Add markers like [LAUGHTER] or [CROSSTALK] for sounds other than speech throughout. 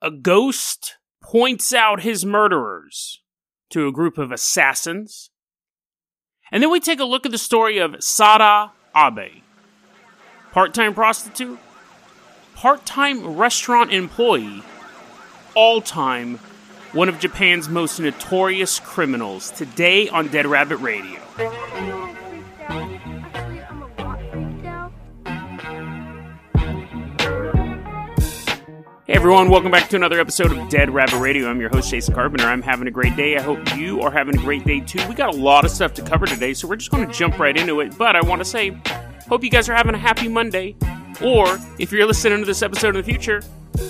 a ghost points out his murderers to a group of assassins. And then we take a look at the story of Sada Abe, part time prostitute, part time restaurant employee, all time one of Japan's most notorious criminals, today on Dead Rabbit Radio. Hey everyone, welcome back to another episode of Dead Rabbit Radio. I'm your host, Jason Carpenter. I'm having a great day. I hope you are having a great day too. We got a lot of stuff to cover today, so we're just going to jump right into it. But I want to say, hope you guys are having a happy Monday. Or if you're listening to this episode in the future,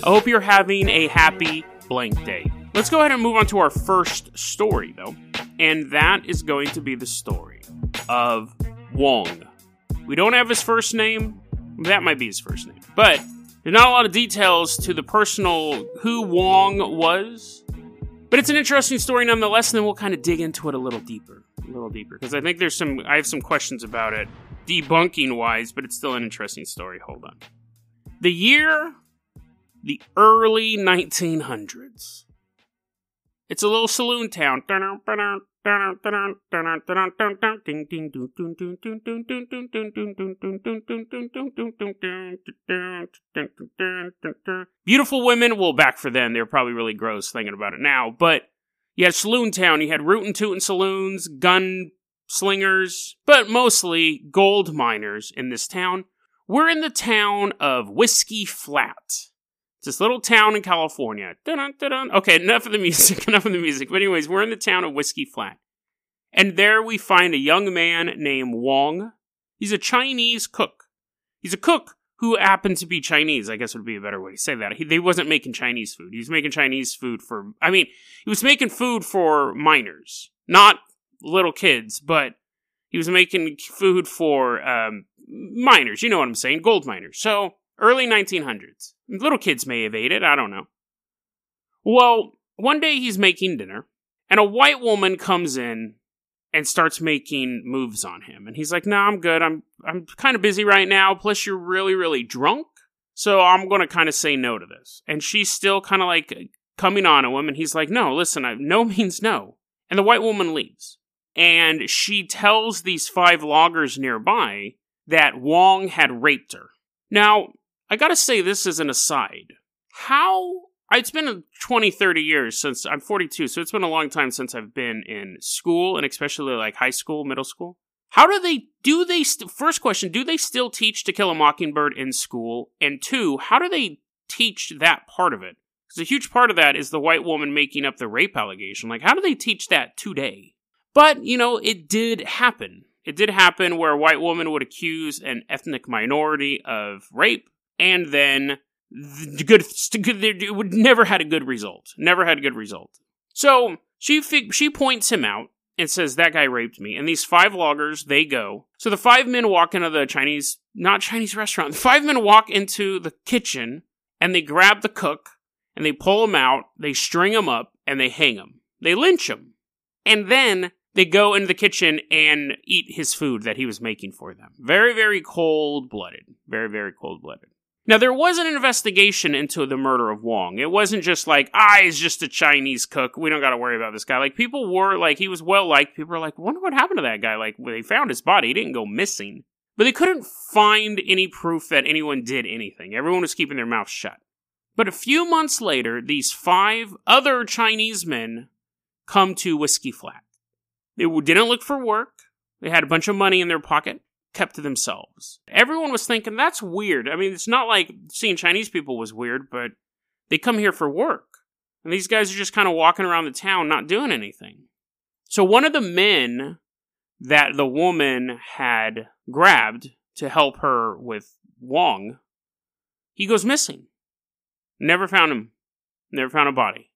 I hope you're having a happy blank day. Let's go ahead and move on to our first story, though. And that is going to be the story of Wong. We don't have his first name. That might be his first name. But there's not a lot of details to the personal who Wong was, but it's an interesting story nonetheless. And then we'll kind of dig into it a little deeper, a little deeper, because I think there's some. I have some questions about it, debunking wise, but it's still an interesting story. Hold on. The year, the early 1900s. It's a little saloon town. Beautiful women. Well, back for then, they were probably really gross thinking about it now. But you had Saloon Town. You had rootin' tootin' saloons, gun slingers, but mostly gold miners in this town. We're in the town of Whiskey Flat. It's this little town in California. Dun-dun, dun-dun. Okay, enough of the music, [LAUGHS] enough of the music. But anyways, we're in the town of Whiskey Flat. And there we find a young man named Wong. He's a Chinese cook. He's a cook who happened to be Chinese, I guess would be a better way to say that. He, wasn't making Chinese food. He was making Chinese food for, I mean, he was making food for miners, not little kids, but he was making food for um, miners. You know what I'm saying? Gold miners. So, early 1900s. Little kids may have ate it. I don't know. Well, one day he's making dinner, and a white woman comes in and starts making moves on him. And he's like, "No, nah, I'm good. I'm I'm kind of busy right now. Plus, you're really really drunk, so I'm to kind of say no to this." And she's still kind of like coming on to him, and he's like, "No, listen, I, no [LAUGHS] means no." And the white woman leaves, and she tells these five loggers nearby that Wong had raped her. Now, I gotta say this as an aside. How it's been 20, 30 years since I'm 42, so it's been a long time since I've been in school and especially like high school, middle school. How do they do they st- first question, do they still teach to kill a mockingbird in school? And two, how do they teach that part of it? Because a huge part of that is the white woman making up the rape allegation. Like how do they teach that today? But, you know, it did happen. It did happen where a white woman would accuse an ethnic minority of rape and then the good, it would never had a good result. Never had a good result. So she she points him out and says that guy raped me. And these five loggers they go. So the five men walk into the Chinese, not Chinese restaurant. [LAUGHS] The five men walk into the kitchen and they grab the cook and they pull him out. They string him up and they hang him. They lynch him, and then they go into the kitchen and eat his food that he was making for them. Very very cold blooded. Very very cold blooded. Now, there was an investigation into the murder of Wong. It wasn't just like, ah, he's just a Chinese cook. We don't got to worry about this guy. Like, people were like, he was well liked. People were like, wonder what happened to that guy. Like, they found his body, he didn't go missing. But they couldn't find any proof that anyone did anything. Everyone was keeping their mouth shut. But a few months later, these five other Chinese men come to Whiskey Flat. They didn't look for work. They had a bunch of money in their pocket kept to themselves. Everyone was thinking that's weird. I mean, it's not like seeing Chinese people was weird, but they come here for work. And these guys are just kind of walking around the town not doing anything. So one of the men that the woman had grabbed to help her with Wong, he goes missing. Never found him. Never found a body.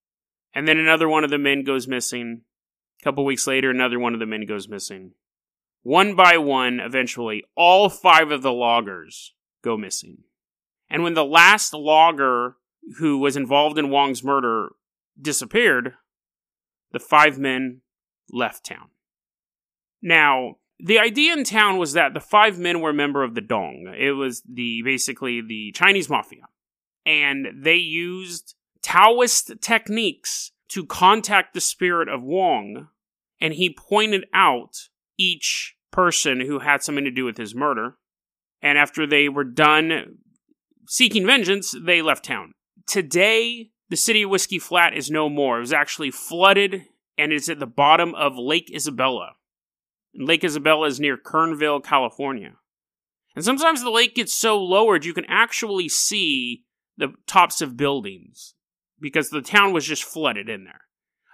And then another one of the men goes missing. A couple weeks later, another one of the men goes missing. One by one, eventually, all five of the loggers go missing. And when the last logger who was involved in Wong's murder disappeared, the five men left town. Now, the idea in town was that the five men were a member of the Tong. It was the basically the Chinese mafia. And they used Taoist techniques to contact the spirit of Wong, and he pointed out each person who had something to do with his murder. And after they were done seeking vengeance, they left town. Today, the city of Whiskey Flat is no more. It was actually flooded and is at the bottom of Lake Isabella. And Lake Isabella is near Kernville, California. And sometimes the lake gets so lowered you can actually see the tops of buildings because the town was just flooded in there.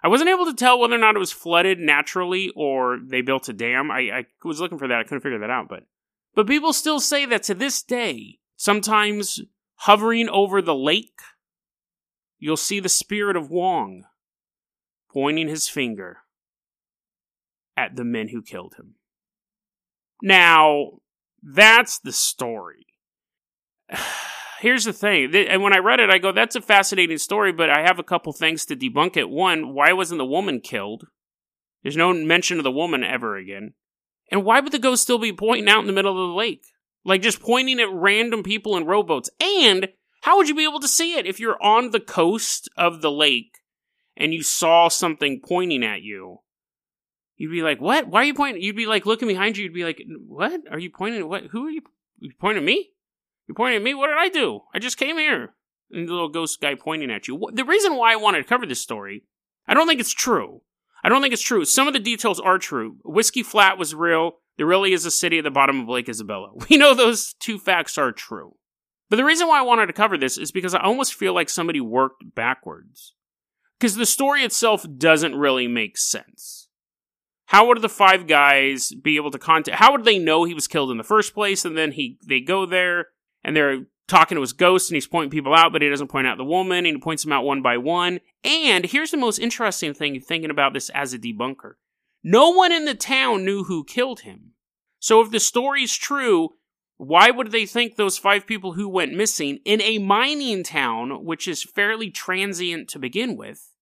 I wasn't able to tell whether or not it was flooded naturally or they built a dam. I, I was looking for that. I couldn't figure that out, but but people still say that to this day, sometimes hovering over the lake, you'll see the spirit of Wong pointing his finger at the men who killed him. Now, that's the story. [SIGHS] Here's the thing. And when I read it, I go, that's a fascinating story, but I have a couple things to debunk it. One, why wasn't the woman killed? There's no mention of the woman ever again. And why would the ghost still be pointing out in the middle of the lake? Like just pointing at random people in rowboats. And how would you be able to see it if you're on the coast of the lake and you saw something pointing at you? You'd be like, "What? Why are you pointing?" You'd be like looking behind you. You'd be like, "What? Are you pointing? What? Who are you? You pointing at me? You pointing at me? What did I do? I just came here." And the little ghost guy pointing at you. The reason why I wanted to cover this story, I don't think it's true. I don't think it's true. Some of the details are true. Whiskey Flat was real. There really is a city at the bottom of Lake Isabella. [LAUGHS] We know those two facts are true. But the reason why I wanted to cover this is because I almost feel like somebody worked backwards. Because the story itself doesn't really make sense. How would the five guys be able to contact? How would they know he was killed in the first place? And then he they go there and they're talking to his ghost and he's pointing people out, but he doesn't point out the woman and he points them out one by one. And here's the most interesting thing thinking about this as a debunker. No one in the town knew who killed him. So if the story's true, why would they think those five people who went missing in a mining town, which is fairly transient to begin with,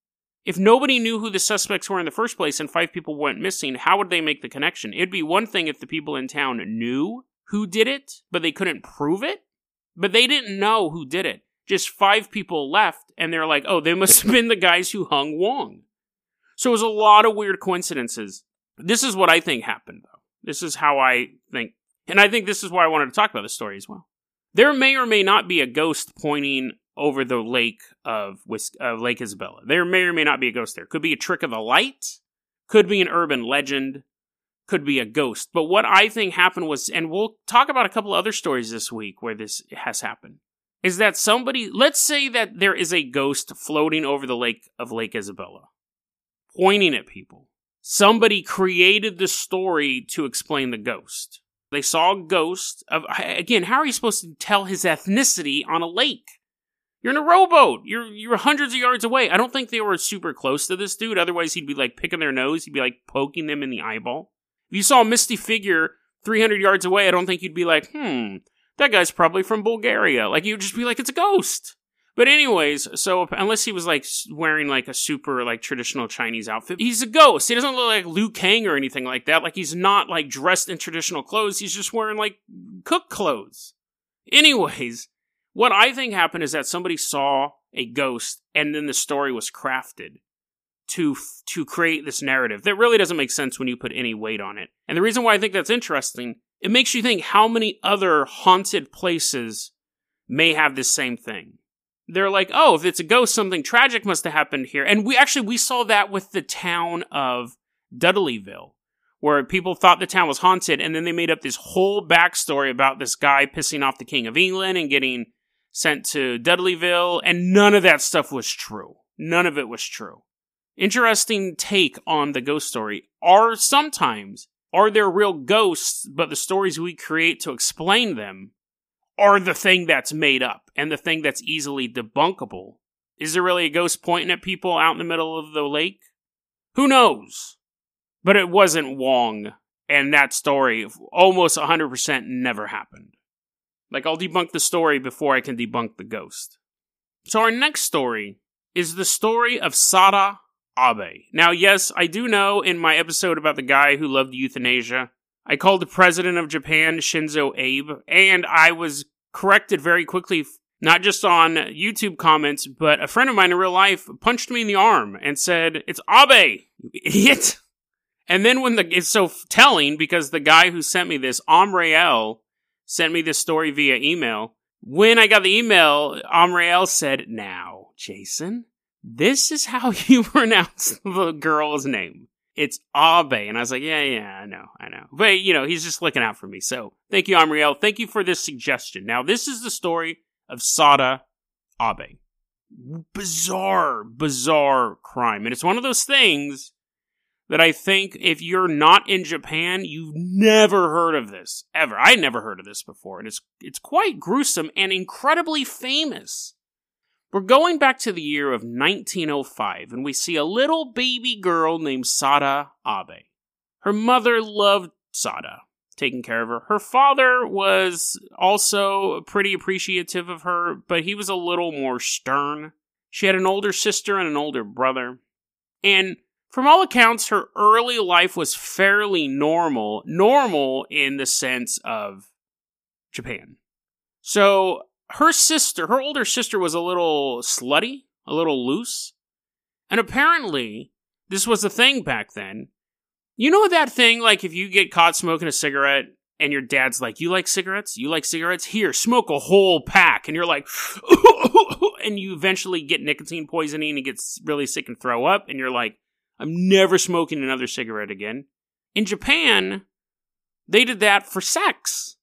if nobody knew who the suspects were in the first place and five people went missing, how would they make the connection? It'd be one thing if the people in town knew who did it, but they couldn't prove it. But they didn't know who did it. Just five people left, and they're like, oh, they must have been the guys who hung Wong. So it was a lot of weird coincidences. This is what I think happened, though. This is how I think. And I think this is why I wanted to talk about this story as well. There may or may not be a ghost pointing over the lake of, of uh, Lake Isabella. There may or may not be a ghost there. Could be a trick of the light, could be an urban legend, could be a ghost. But what I think happened was, and we'll talk about a couple other stories this week where this has happened, is that somebody, let's say that there is a ghost floating over the lake of Lake Isabella, pointing at people. Somebody created the story to explain the ghost. They saw a ghost of, again, how are you supposed to tell his ethnicity on a lake? You're in a rowboat. You're you're hundreds of yards away. I don't think they were super close to this dude. Otherwise, he'd be like picking their nose. He'd be like poking them in the eyeball. If you saw a misty figure 300 yards away, I don't think you'd be like, hmm, that guy's probably from Bulgaria. Like you'd just be like, it's a ghost. But anyways, so unless he was like wearing like a super like traditional Chinese outfit, he's a ghost. He doesn't look like Liu Kang or anything like that. Like he's not like dressed in traditional clothes. He's just wearing like cook clothes. Anyways, what I think happened is that somebody saw a ghost and then the story was crafted to to create this narrative that really doesn't make sense when you put any weight on it. And the reason why I think that's interesting, it makes you think how many other haunted places may have this same thing. They're like, "Oh, if it's a ghost, something tragic must have happened here." And we actually we saw that with the town of Dudleyville where people thought the town was haunted, and then they made up this whole backstory about this guy pissing off the King of England and getting sent to Dudleyville, and none of that stuff was true. None of it was true. Interesting take on the ghost story. Are sometimes are there real ghosts, but the stories we create to explain them are the thing that's made up and the thing that's easily debunkable? Is there really a ghost pointing at people out in the middle of the lake? Who knows? But it wasn't Wong, and that story almost 100% never happened. Like, I'll debunk the story before I can debunk the ghost. So, our next story is the story of Sada Abe. Now, yes, I do know in my episode about the guy who loved euthanasia, I called the president of Japan Shinzo Abe, and I was corrected very quickly not just on YouTube comments, but a friend of mine in real life punched me in the arm and said, It's Abe, you idiot. [LAUGHS] And then when the, it's so telling because the guy who sent me this, Amrael, sent me this story via email. When I got the email, Amrael said, Now, Jason, this is how [LAUGHS] you pronounce the girl's name. It's Abe. And I was like, yeah, yeah, I know, I know. But, you know, he's just looking out for me. So thank you, Amriel. Thank you for this suggestion. Now, this is the story of Sada Abe. Bizarre, bizarre crime. And it's one of those things that I think if you're not in Japan, you've never heard of this ever. I never heard of this before, and it's it's quite gruesome and incredibly famous. We're going back to the year of 1905, and we see a little baby girl named Sada Abe. Her mother loved Sada, taking care of her. Her father was also pretty appreciative of her, but he was a little more stern. She had an older sister and an older brother. And from all accounts, her early life was fairly normal. Normal in the sense of Japan. So her sister, her older sister, was a little slutty, a little loose. And apparently, this was a thing back then. You know that thing, like if you get caught smoking a cigarette and your dad's like, You like cigarettes? You like cigarettes? Here, smoke a whole pack. And you're like, [LAUGHS] and you eventually get nicotine poisoning and get really sick and throw up. And you're like, I'm never smoking another cigarette again. In Japan, they did that for sex.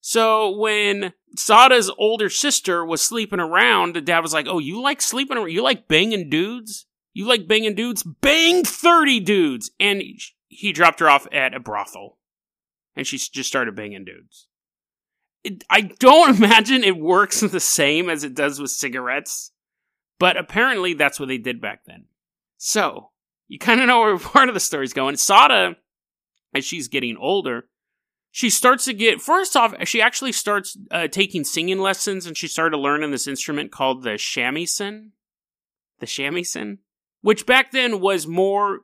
So when Sada's older sister was sleeping around, the dad was like, "Oh, you like sleeping around? You like banging dudes? You like banging dudes? Bang thirty dudes!" And he dropped her off at a brothel, and she just started banging dudes. It, I don't [LAUGHS] imagine it works the same as it does with cigarettes, but apparently that's what they did back then. So you kind of know where [LAUGHS] part of the story's going. Sada, as she's getting older, she starts to get first off she actually starts uh, taking singing lessons and she started learning this instrument called the shamisen the shamisen which back then was more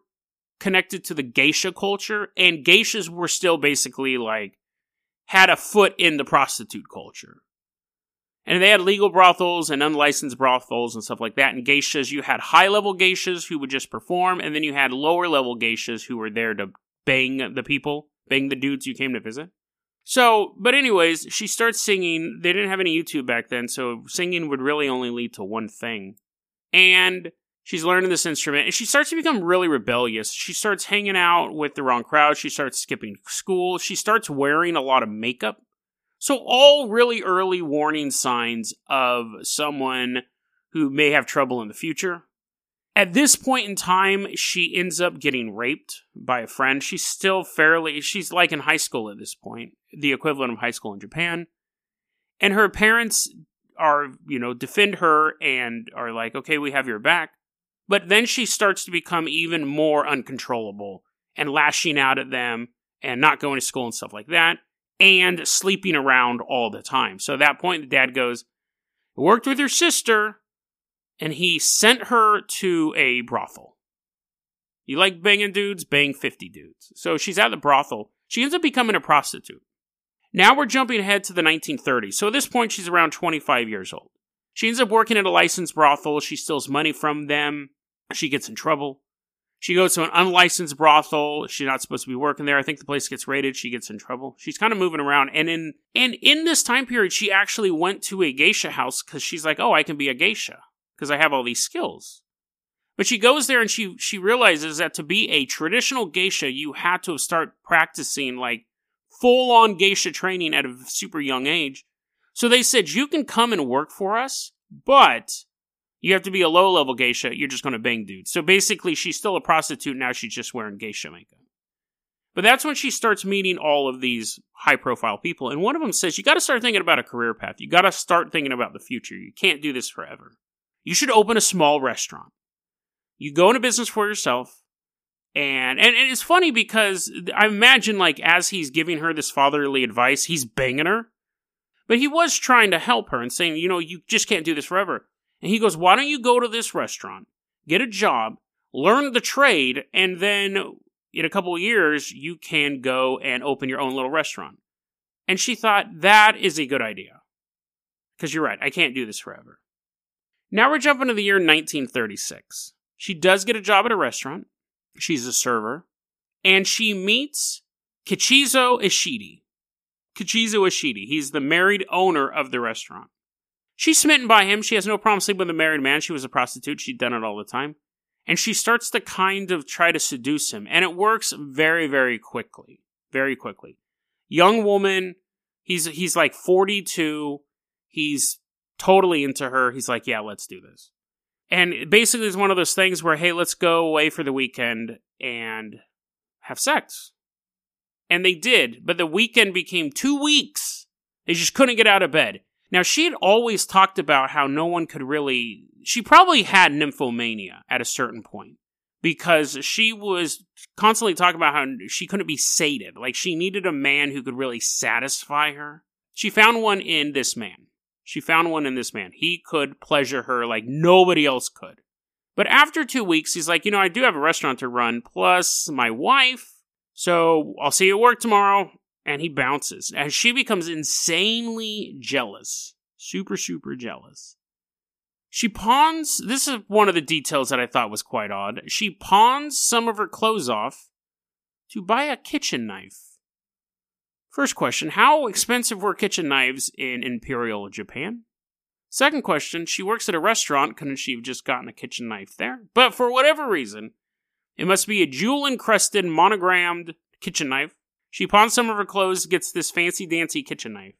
connected to the geisha culture and geishas were still basically like had a foot in the prostitute culture. And they had legal brothels and unlicensed brothels and stuff like that. And geishas you had high level geishas who would just perform and then you had lower level geishas who were there to bang the people bang the dudes you came to visit. So, but anyways, she starts singing. They didn't have any YouTube back then, so singing would really only lead to one thing. And she's learning this instrument, and she starts to become really rebellious. She starts hanging out with the wrong crowd. She starts skipping school. She starts wearing a lot of makeup. So, all really early warning signs of someone who may have trouble in the future. At this point in time, she ends up getting raped by a friend. She's still fairly, she's like in high school at this point, the equivalent of high school in Japan. And her parents are, you know, defend her and are like, okay, we have your back. But then she starts to become even more uncontrollable and lashing out at them and not going to school and stuff like that and sleeping around all the time. So at that point, the dad goes, worked with your sister and he sent her to a brothel. You like banging dudes? Bang 50 dudes. So she's at the brothel. She ends up becoming a prostitute. Now we're jumping ahead to the 1930s. So at this point, she's around 25 years old. She ends up working at a licensed brothel. She steals money from them. She gets in trouble. She goes to an unlicensed brothel. She's not supposed to be working there. I think the place gets raided. She gets in trouble. She's kind of moving around. And in and in this time period, she actually went to a geisha house because she's like, oh, I can be a geisha because I have all these skills. But she goes there and she she realizes that to be a traditional geisha, you had to start practicing like full on geisha training at a super young age. So they said you can come and work for us, but you have to be a low level geisha. You're just going to bang dudes. So basically, she's still a prostitute now. She's just wearing geisha makeup. But that's when she starts meeting all of these high profile people. And one of them says, You got to start thinking about a career path. You got to start thinking about the future. You can't do this forever. You should open a small restaurant. You go into business for yourself. And, and it's funny because I imagine like as he's giving her this fatherly advice, he's banging her. But he was trying to help her and saying, you know, you just can't do this forever. And he goes, why don't you go to this restaurant, get a job, learn the trade, and then in a couple of years, you can go and open your own little restaurant. And she thought, that is a good idea Because you're right, I can't do this forever. Now we're jumping to the year 1936. She does get a job at a restaurant. She's a server. And she meets Kichizo Ishida. Kichizo Ishida. He's the married owner of the restaurant. She's smitten by him. She has no problem sleeping with a married man. She was a prostitute. She'd done it all the time. And she starts to kind of try to seduce him. And it works very, very quickly. Very quickly. Young woman. He's, he's like 42. He's totally into her. He's like, yeah, let's do this. And basically, it's one of those things where, hey, let's go away for the weekend and have sex. And they did, but the weekend became two weeks. They just couldn't get out of bed. Now, she had always talked about how no one could really. She probably had nymphomania at a certain point because she was constantly talking about how she couldn't be sated. Like, she needed a man who could really satisfy her. She found one in this man. She found one in this man. He could pleasure her like nobody else could. But after two weeks, he's like, you know, I do have a restaurant to run, plus my wife. So I'll see you at work tomorrow and he bounces And she becomes insanely jealous. Super, super jealous. She pawns, this is one of the details that I thought was quite odd. She pawns some of her clothes off to buy a kitchen knife. First question How expensive were kitchen knives in Imperial Japan? Second question She works at a restaurant. Couldn't she have just gotten a kitchen knife there? But for whatever reason, it must be a jewel encrusted, monogrammed kitchen knife she pawns some of her clothes, gets this fancy dancy kitchen knife.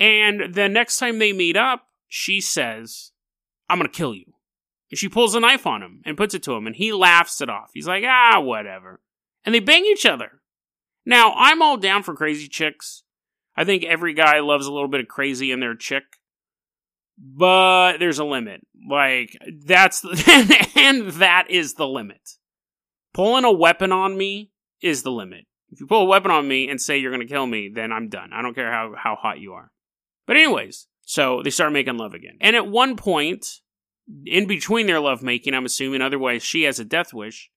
And the next time they meet up, she says, I'm gonna kill you. And she pulls a knife on him and puts it to him, and he laughs it off. He's like, ah, whatever. And they bang each other. Now, I'm all down for crazy chicks. I think every guy loves a little bit of crazy in their chick. But there's a limit. Like, that's, the, [LAUGHS] and that is the limit. Pulling a weapon on me is the limit. If you pull a weapon on me and say you're going to kill me, then I'm done. I don't care how, how hot you are. But, anyways, so they start making love again. And at one point, in between their love making, I'm assuming, otherwise she has a death wish,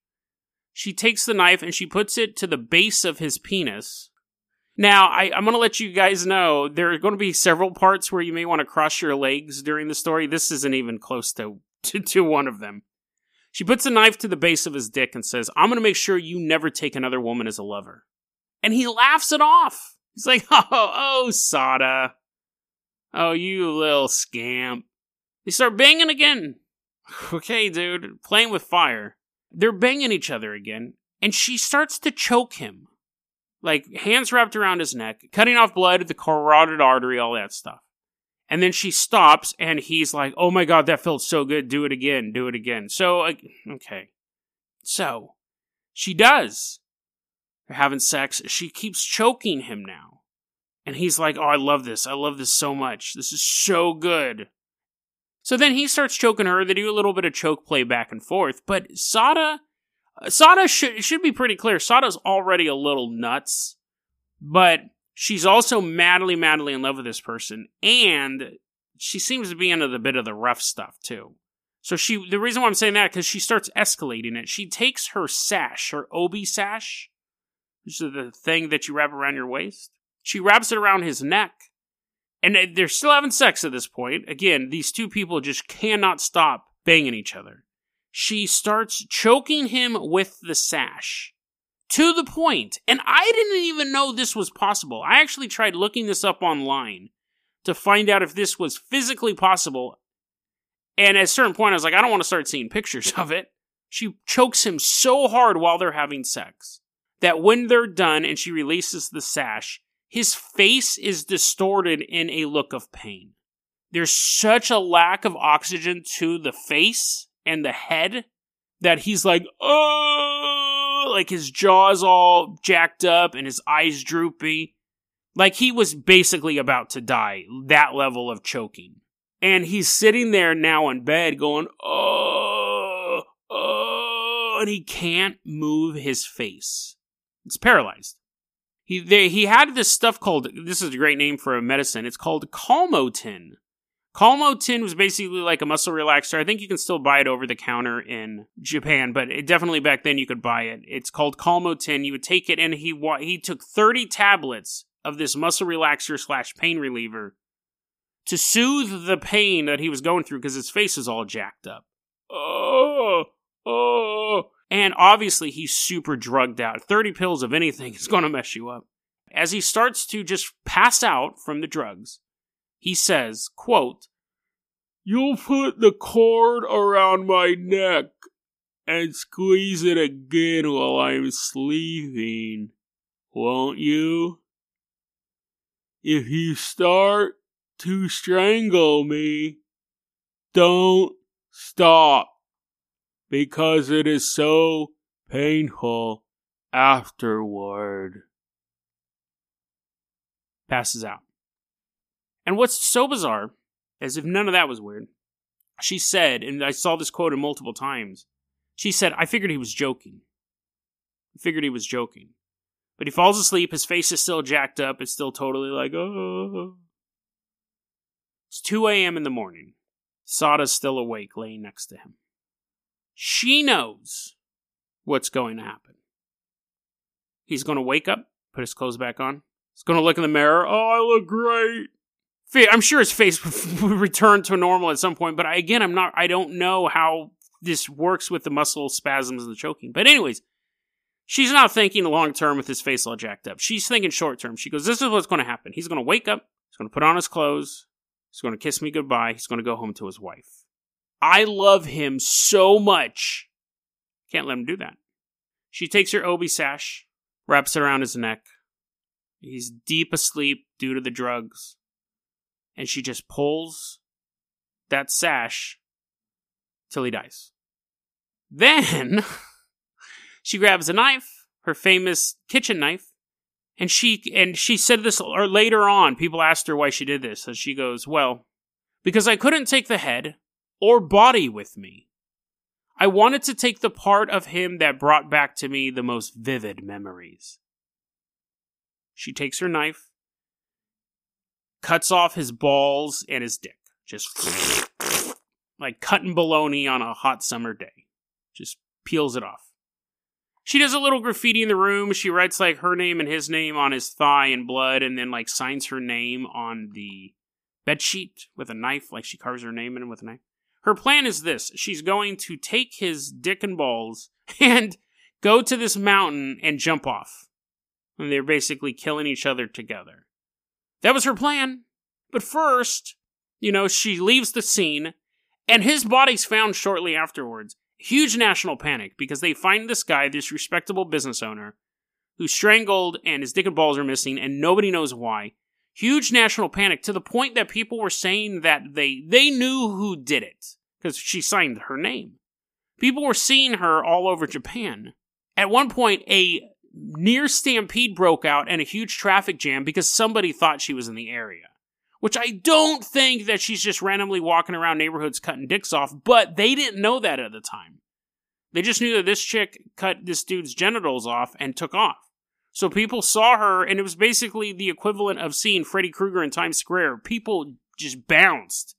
she takes the knife and she puts it to the base of his penis. Now, I, am going to let you guys know there are going to be several parts where you may want to cross your legs during the story. This isn't even close to, [LAUGHS] to, to one of them. She puts a knife to the base of his dick and says, I'm going to make sure you never take another woman as a lover. And he laughs it off. He's like, [LAUGHS] oh, oh, Sada. Oh, you little scamp. They start banging again. [LAUGHS] Okay, dude, playing with fire. They're banging each other again, and she starts to choke him. Like, hands wrapped around his neck, cutting off blood, the carotid artery, all that stuff. And then she stops and he's like, oh my God, that felt so good. Do it again. Do it again. So, okay. So, she does. They're having sex. She keeps choking him now. And he's like, oh, I love this. I love this so much. This is so good. So then he starts choking her. They do a little bit of choke play back and forth. But Sada, uh, Sada should, should be pretty clear. Sada's already a little nuts. But she's also madly, madly in love with this person, and she seems to be into the bit of the rough stuff too. So she, the reason why I'm saying that because she starts escalating it. She takes her sash, her obi sash, which is the thing that you wrap around your waist. She wraps it around his neck, and they're still having sex at this point. Again, these two people just cannot stop banging each other. She starts choking him with the sash to the point, and I didn't even know this was possible. I actually tried looking this up online to find out if this was physically possible. And at a certain point, I was like, I don't want to start seeing pictures of it. She chokes him so hard while they're having sex that when they're done and she releases the sash, his face is distorted in a look of pain. There's such a lack of oxygen to the face and the head that he's like, oh, like his jaw's all jacked up and his eyes droopy. Like he was basically about to die, that level of choking. And he's sitting there now in bed going, oh, oh, and he can't move his face. It's paralyzed. He, they, he had this stuff called, this is a great name for a medicine. It's called Calmotin. Calmotin was basically like a muscle relaxer. I think you can still buy it over the counter in Japan, but it, definitely back then you could buy it. It's called Calmotin. You would take it, and he he took thirty tablets of this muscle relaxer slash pain reliever to soothe the pain that he was going through because his face is all jacked up. Oh, oh. And obviously, he's super drugged out. 30 pills of anything is going to mess you up. As he starts to just pass out from the drugs, he says, quote, You'll put the cord around my neck and squeeze it again while I'm sleeping, won't you? If you start to strangle me, don't stop because it is so painful afterward. Passes out. And what's so bizarre, as if none of that was weird, she said, and I saw this quoted multiple times, she said, I figured he was joking. I figured he was joking. But he falls asleep, his face is still jacked up, it's still totally like, oh. It's 2 a.m. in the morning. Sada's still awake, laying next to him. She knows what's going to happen. He's going to wake up, put his clothes back on. He's going to look in the mirror. Oh, I look great. I'm sure his face [LAUGHS] will return to normal at some point, but I, again, I'm not. I don't know how this works with the muscle spasms and the choking. But anyways, she's not thinking long term with his face all jacked up. She's thinking short term. She goes, "This is what's going to happen. He's going to wake up. He's going to put on his clothes. He's going to kiss me goodbye. He's going to go home to his wife. I love him so much. Can't let him do that. She takes her obi sash, wraps it around his neck. He's deep asleep due to the drugs. And she just pulls that sash till he dies. Then [LAUGHS] she grabs a knife, her famous kitchen knife, and she and she said this or later on. People asked her why she did this, and she goes, "Well, because I couldn't take the head or body with me. I wanted to take the part of him that brought back to me the most vivid memories." She takes her knife, cuts off his balls and his dick, just [SNIFFS] like cutting bologna on a hot summer day. Just peels it off. She does a little graffiti in the room. She writes like her name and his name on his thigh in blood and then like signs her name on the bed sheet with a knife, like she carves her name in with a knife. Her plan is this she's going to take his dick and balls [LAUGHS] and go to this mountain and jump off. And they're basically killing each other together. That was her plan. But first, you know, she leaves the scene and his body's found shortly afterwards. Huge national panic because they find this guy, this respectable business owner, who's strangled and his dick and balls are missing, and nobody knows why. Huge national panic to the point that people were saying that they they knew who did it because she signed her name. People were seeing her all over Japan. At one point, a near stampede broke out and a huge traffic jam because somebody thought she was in the area which I don't think that she's just randomly walking around neighborhoods cutting dicks off, but they didn't know that at the time. They just knew that this chick cut this dude's genitals off and took off. So people saw her, and it was basically the equivalent of seeing Freddy Krueger in Times Square. People just bounced.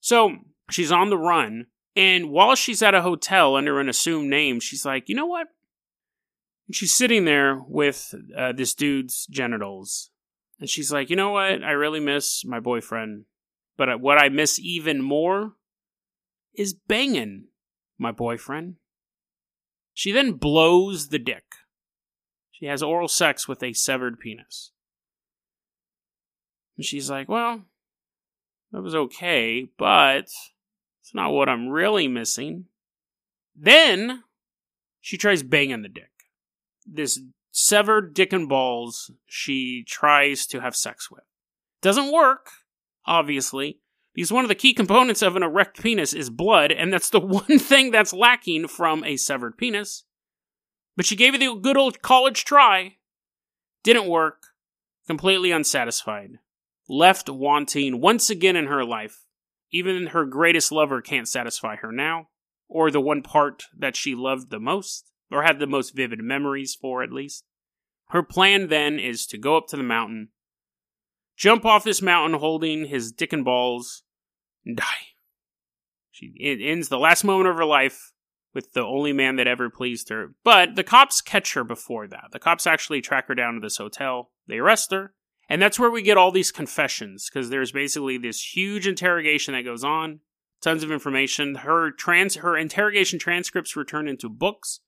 So she's on the run, and while she's at a hotel under an assumed name, she's like, you know what? And she's sitting there with uh, this dude's genitals and she's like, you know what? I really miss my boyfriend. But what I miss even more is banging my boyfriend. She then blows the dick. She has oral sex with a severed penis. And she's like, well, that was okay, but it's not what I'm really missing. Then she tries banging the dick. This severed dick and balls she tries to have sex with. Doesn't work, obviously, because one of the key components of an erect penis is blood, and that's the [LAUGHS] one thing that's lacking from a severed penis. But she gave it the good old college try. Didn't work. Completely unsatisfied. Left wanting once again in her life. Even her greatest lover can't satisfy her now, or the one part that she loved the most or had the most vivid memories for at least. Her plan then is to go up to the mountain, jump off this mountain holding his dick and balls, and die. She ends the last moment of her life with the only man that ever pleased her. But the cops catch her before that. The cops actually track her down to this hotel. They arrest her. And that's where we get all these confessions, because there's basically this huge interrogation that goes on, tons of information. Her trans her interrogation transcripts were turned into books.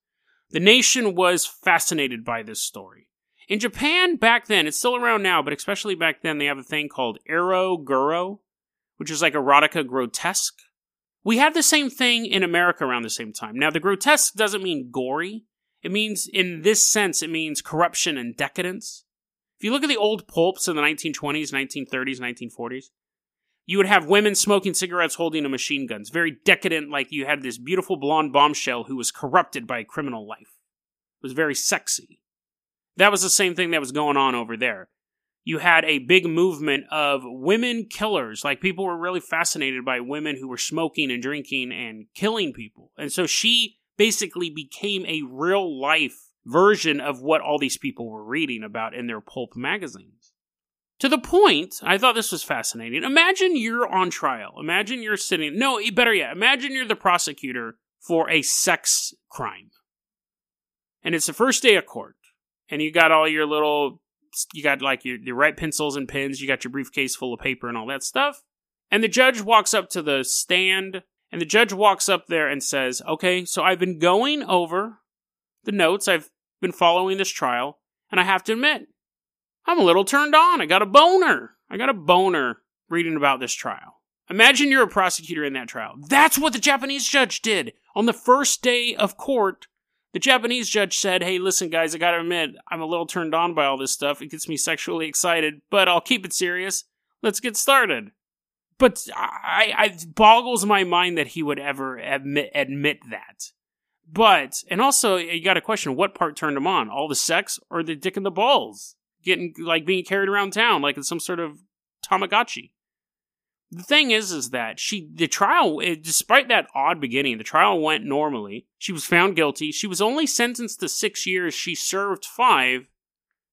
The nation was fascinated by this story. In Japan back then, it's still around now, but especially back then, they have a thing called ero guro, which is like erotica grotesque. We had the same thing in America around the same time. Now, the grotesque doesn't mean gory. It means, in this sense, it means corruption and decadence. If you look at the old pulps in the 1920s, 1930s, 1940s, you would have women smoking cigarettes holding a machine guns. Very decadent, like you had this beautiful blonde bombshell who was corrupted by criminal life. It was very sexy. That was the same thing that was going on over there. You had a big movement of women killers. Like people were really fascinated by women who were smoking and drinking and killing people. And so she basically became a real life version of what all these people were reading about in their pulp magazines. To the point, I thought this was fascinating. Imagine you're on trial. Imagine you're sitting, no, better yet, imagine you're the prosecutor for a sex crime. And it's the first day of court. And you got all your little, you got like your, your right pencils and pens, you got your briefcase full of paper and all that stuff. And the judge walks up to the stand, and the judge walks up there and says, Okay, so I've been going over the notes. I've been following this trial, and I have to admit, I'm a little turned on. I got a boner. I got a boner reading about this trial. Imagine you're a prosecutor in that trial. That's what the Japanese judge did. On the first day of court, the Japanese judge said, Hey, listen, guys, I gotta admit, I'm a little turned on by all this stuff. It gets me sexually excited, but I'll keep it serious. Let's get started. But I, I boggles my mind that he would ever admit, admit that. But and also you got to question what part turned him on: all the sex or the dick and the balls, getting like being carried around town like it's some sort of Tamagotchi. The thing is, is that she the trial, eh, despite that odd beginning, the trial went normally. She was found guilty. She was only sentenced to six years. She served five,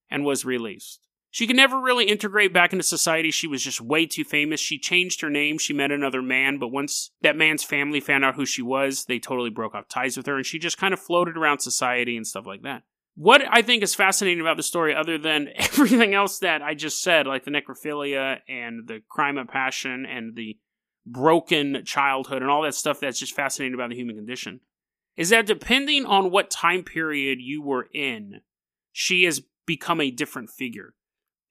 and was released. She could never really integrate back into society. She was just way too famous. She changed her name. She met another man, but once that man's family found out who she was, they totally broke off ties with her, and she just kind of floated around society and stuff like that. What I think is fascinating about the story, other than [LAUGHS] everything else that I just said, like the necrophilia and the crime of passion and the broken childhood and all that stuff that's just fascinating about the human condition, is that depending on what time period you were in, she has become a different figure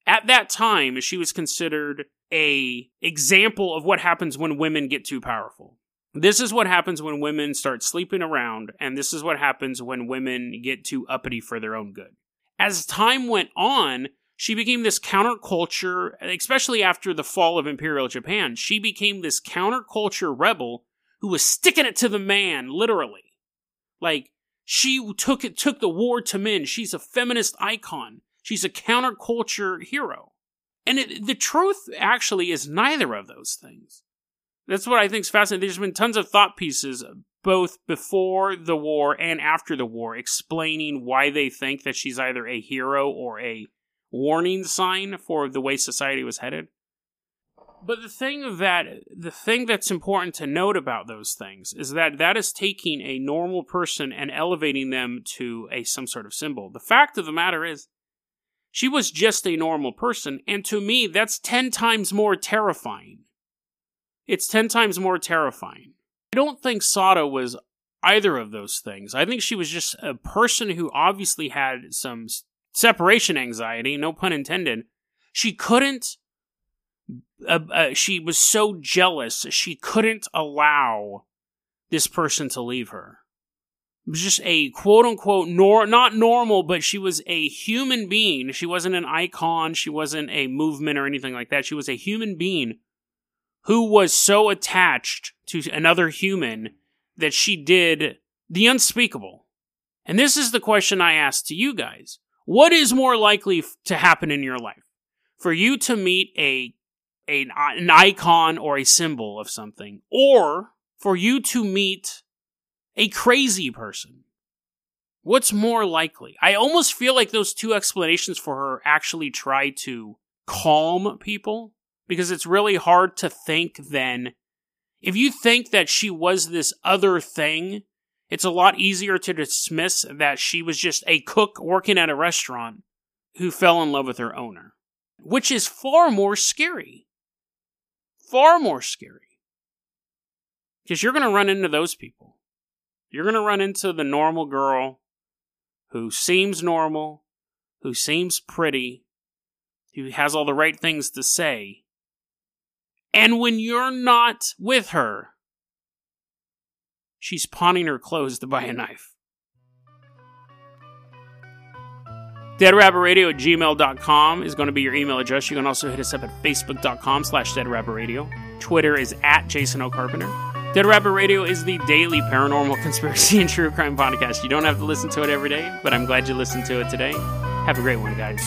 at that time, she was considered a example of what happens when women get too powerful. This is what happens when women start sleeping around, and this is what happens when women get too uppity for their own good. As time went on, she became this counterculture, especially after the fall of Imperial Japan. She became this counterculture rebel who was sticking it to the man, literally. Like, she took it, took the war to men. She's a feminist icon. She's a counterculture hero. And it, the truth actually is neither of those things. That's what I think is fascinating. There's been tons of thought pieces, both before the war and after the war, explaining why they think that she's either a hero or a warning sign for the way society was headed. But the thing that the thing that's important to note about those things is that that is taking a normal person and elevating them to a some sort of symbol. The fact of the matter is she was just a normal person, and to me, that's 10 times more terrifying. It's 10 times more terrifying. I don't think Sada was either of those things. I think she was just a person who obviously had some separation anxiety, no pun intended. She couldn't, uh, uh, she was so jealous, she couldn't allow this person to leave her was just a quote unquote nor not normal, but she was a human being. She wasn't an icon. She wasn't a movement or anything like that. She was a human being who was so attached to another human that she did the unspeakable. And this is the question I ask to you guys. What is more likely to happen in your life? For you to meet a, a an icon or a symbol of something, or for you to meet a crazy person. What's more likely? I almost feel like those two explanations for her actually try to calm people because it's really hard to think then. If you think that she was this other thing, it's a lot easier to dismiss that she was just a cook working at a restaurant who fell in love with her owner. which is far more scary. Far more scary. Because you're going to run into those people. You're going to run into the normal girl who seems normal, who seems pretty, who has all the right things to say. And when you're not with her, she's pawning her clothes to buy a knife. DeadRabbitRadio at gmail.com is going to be your email address. You can also hit us up at facebook.com slash deadrabbitradio. Twitter is at Jason O'Carpenter. Dead Rabbit Radio is the daily paranormal [LAUGHS] conspiracy and true crime podcast. You don't have to listen to it every day, but I'm glad you listened to it today. Have a great one, guys.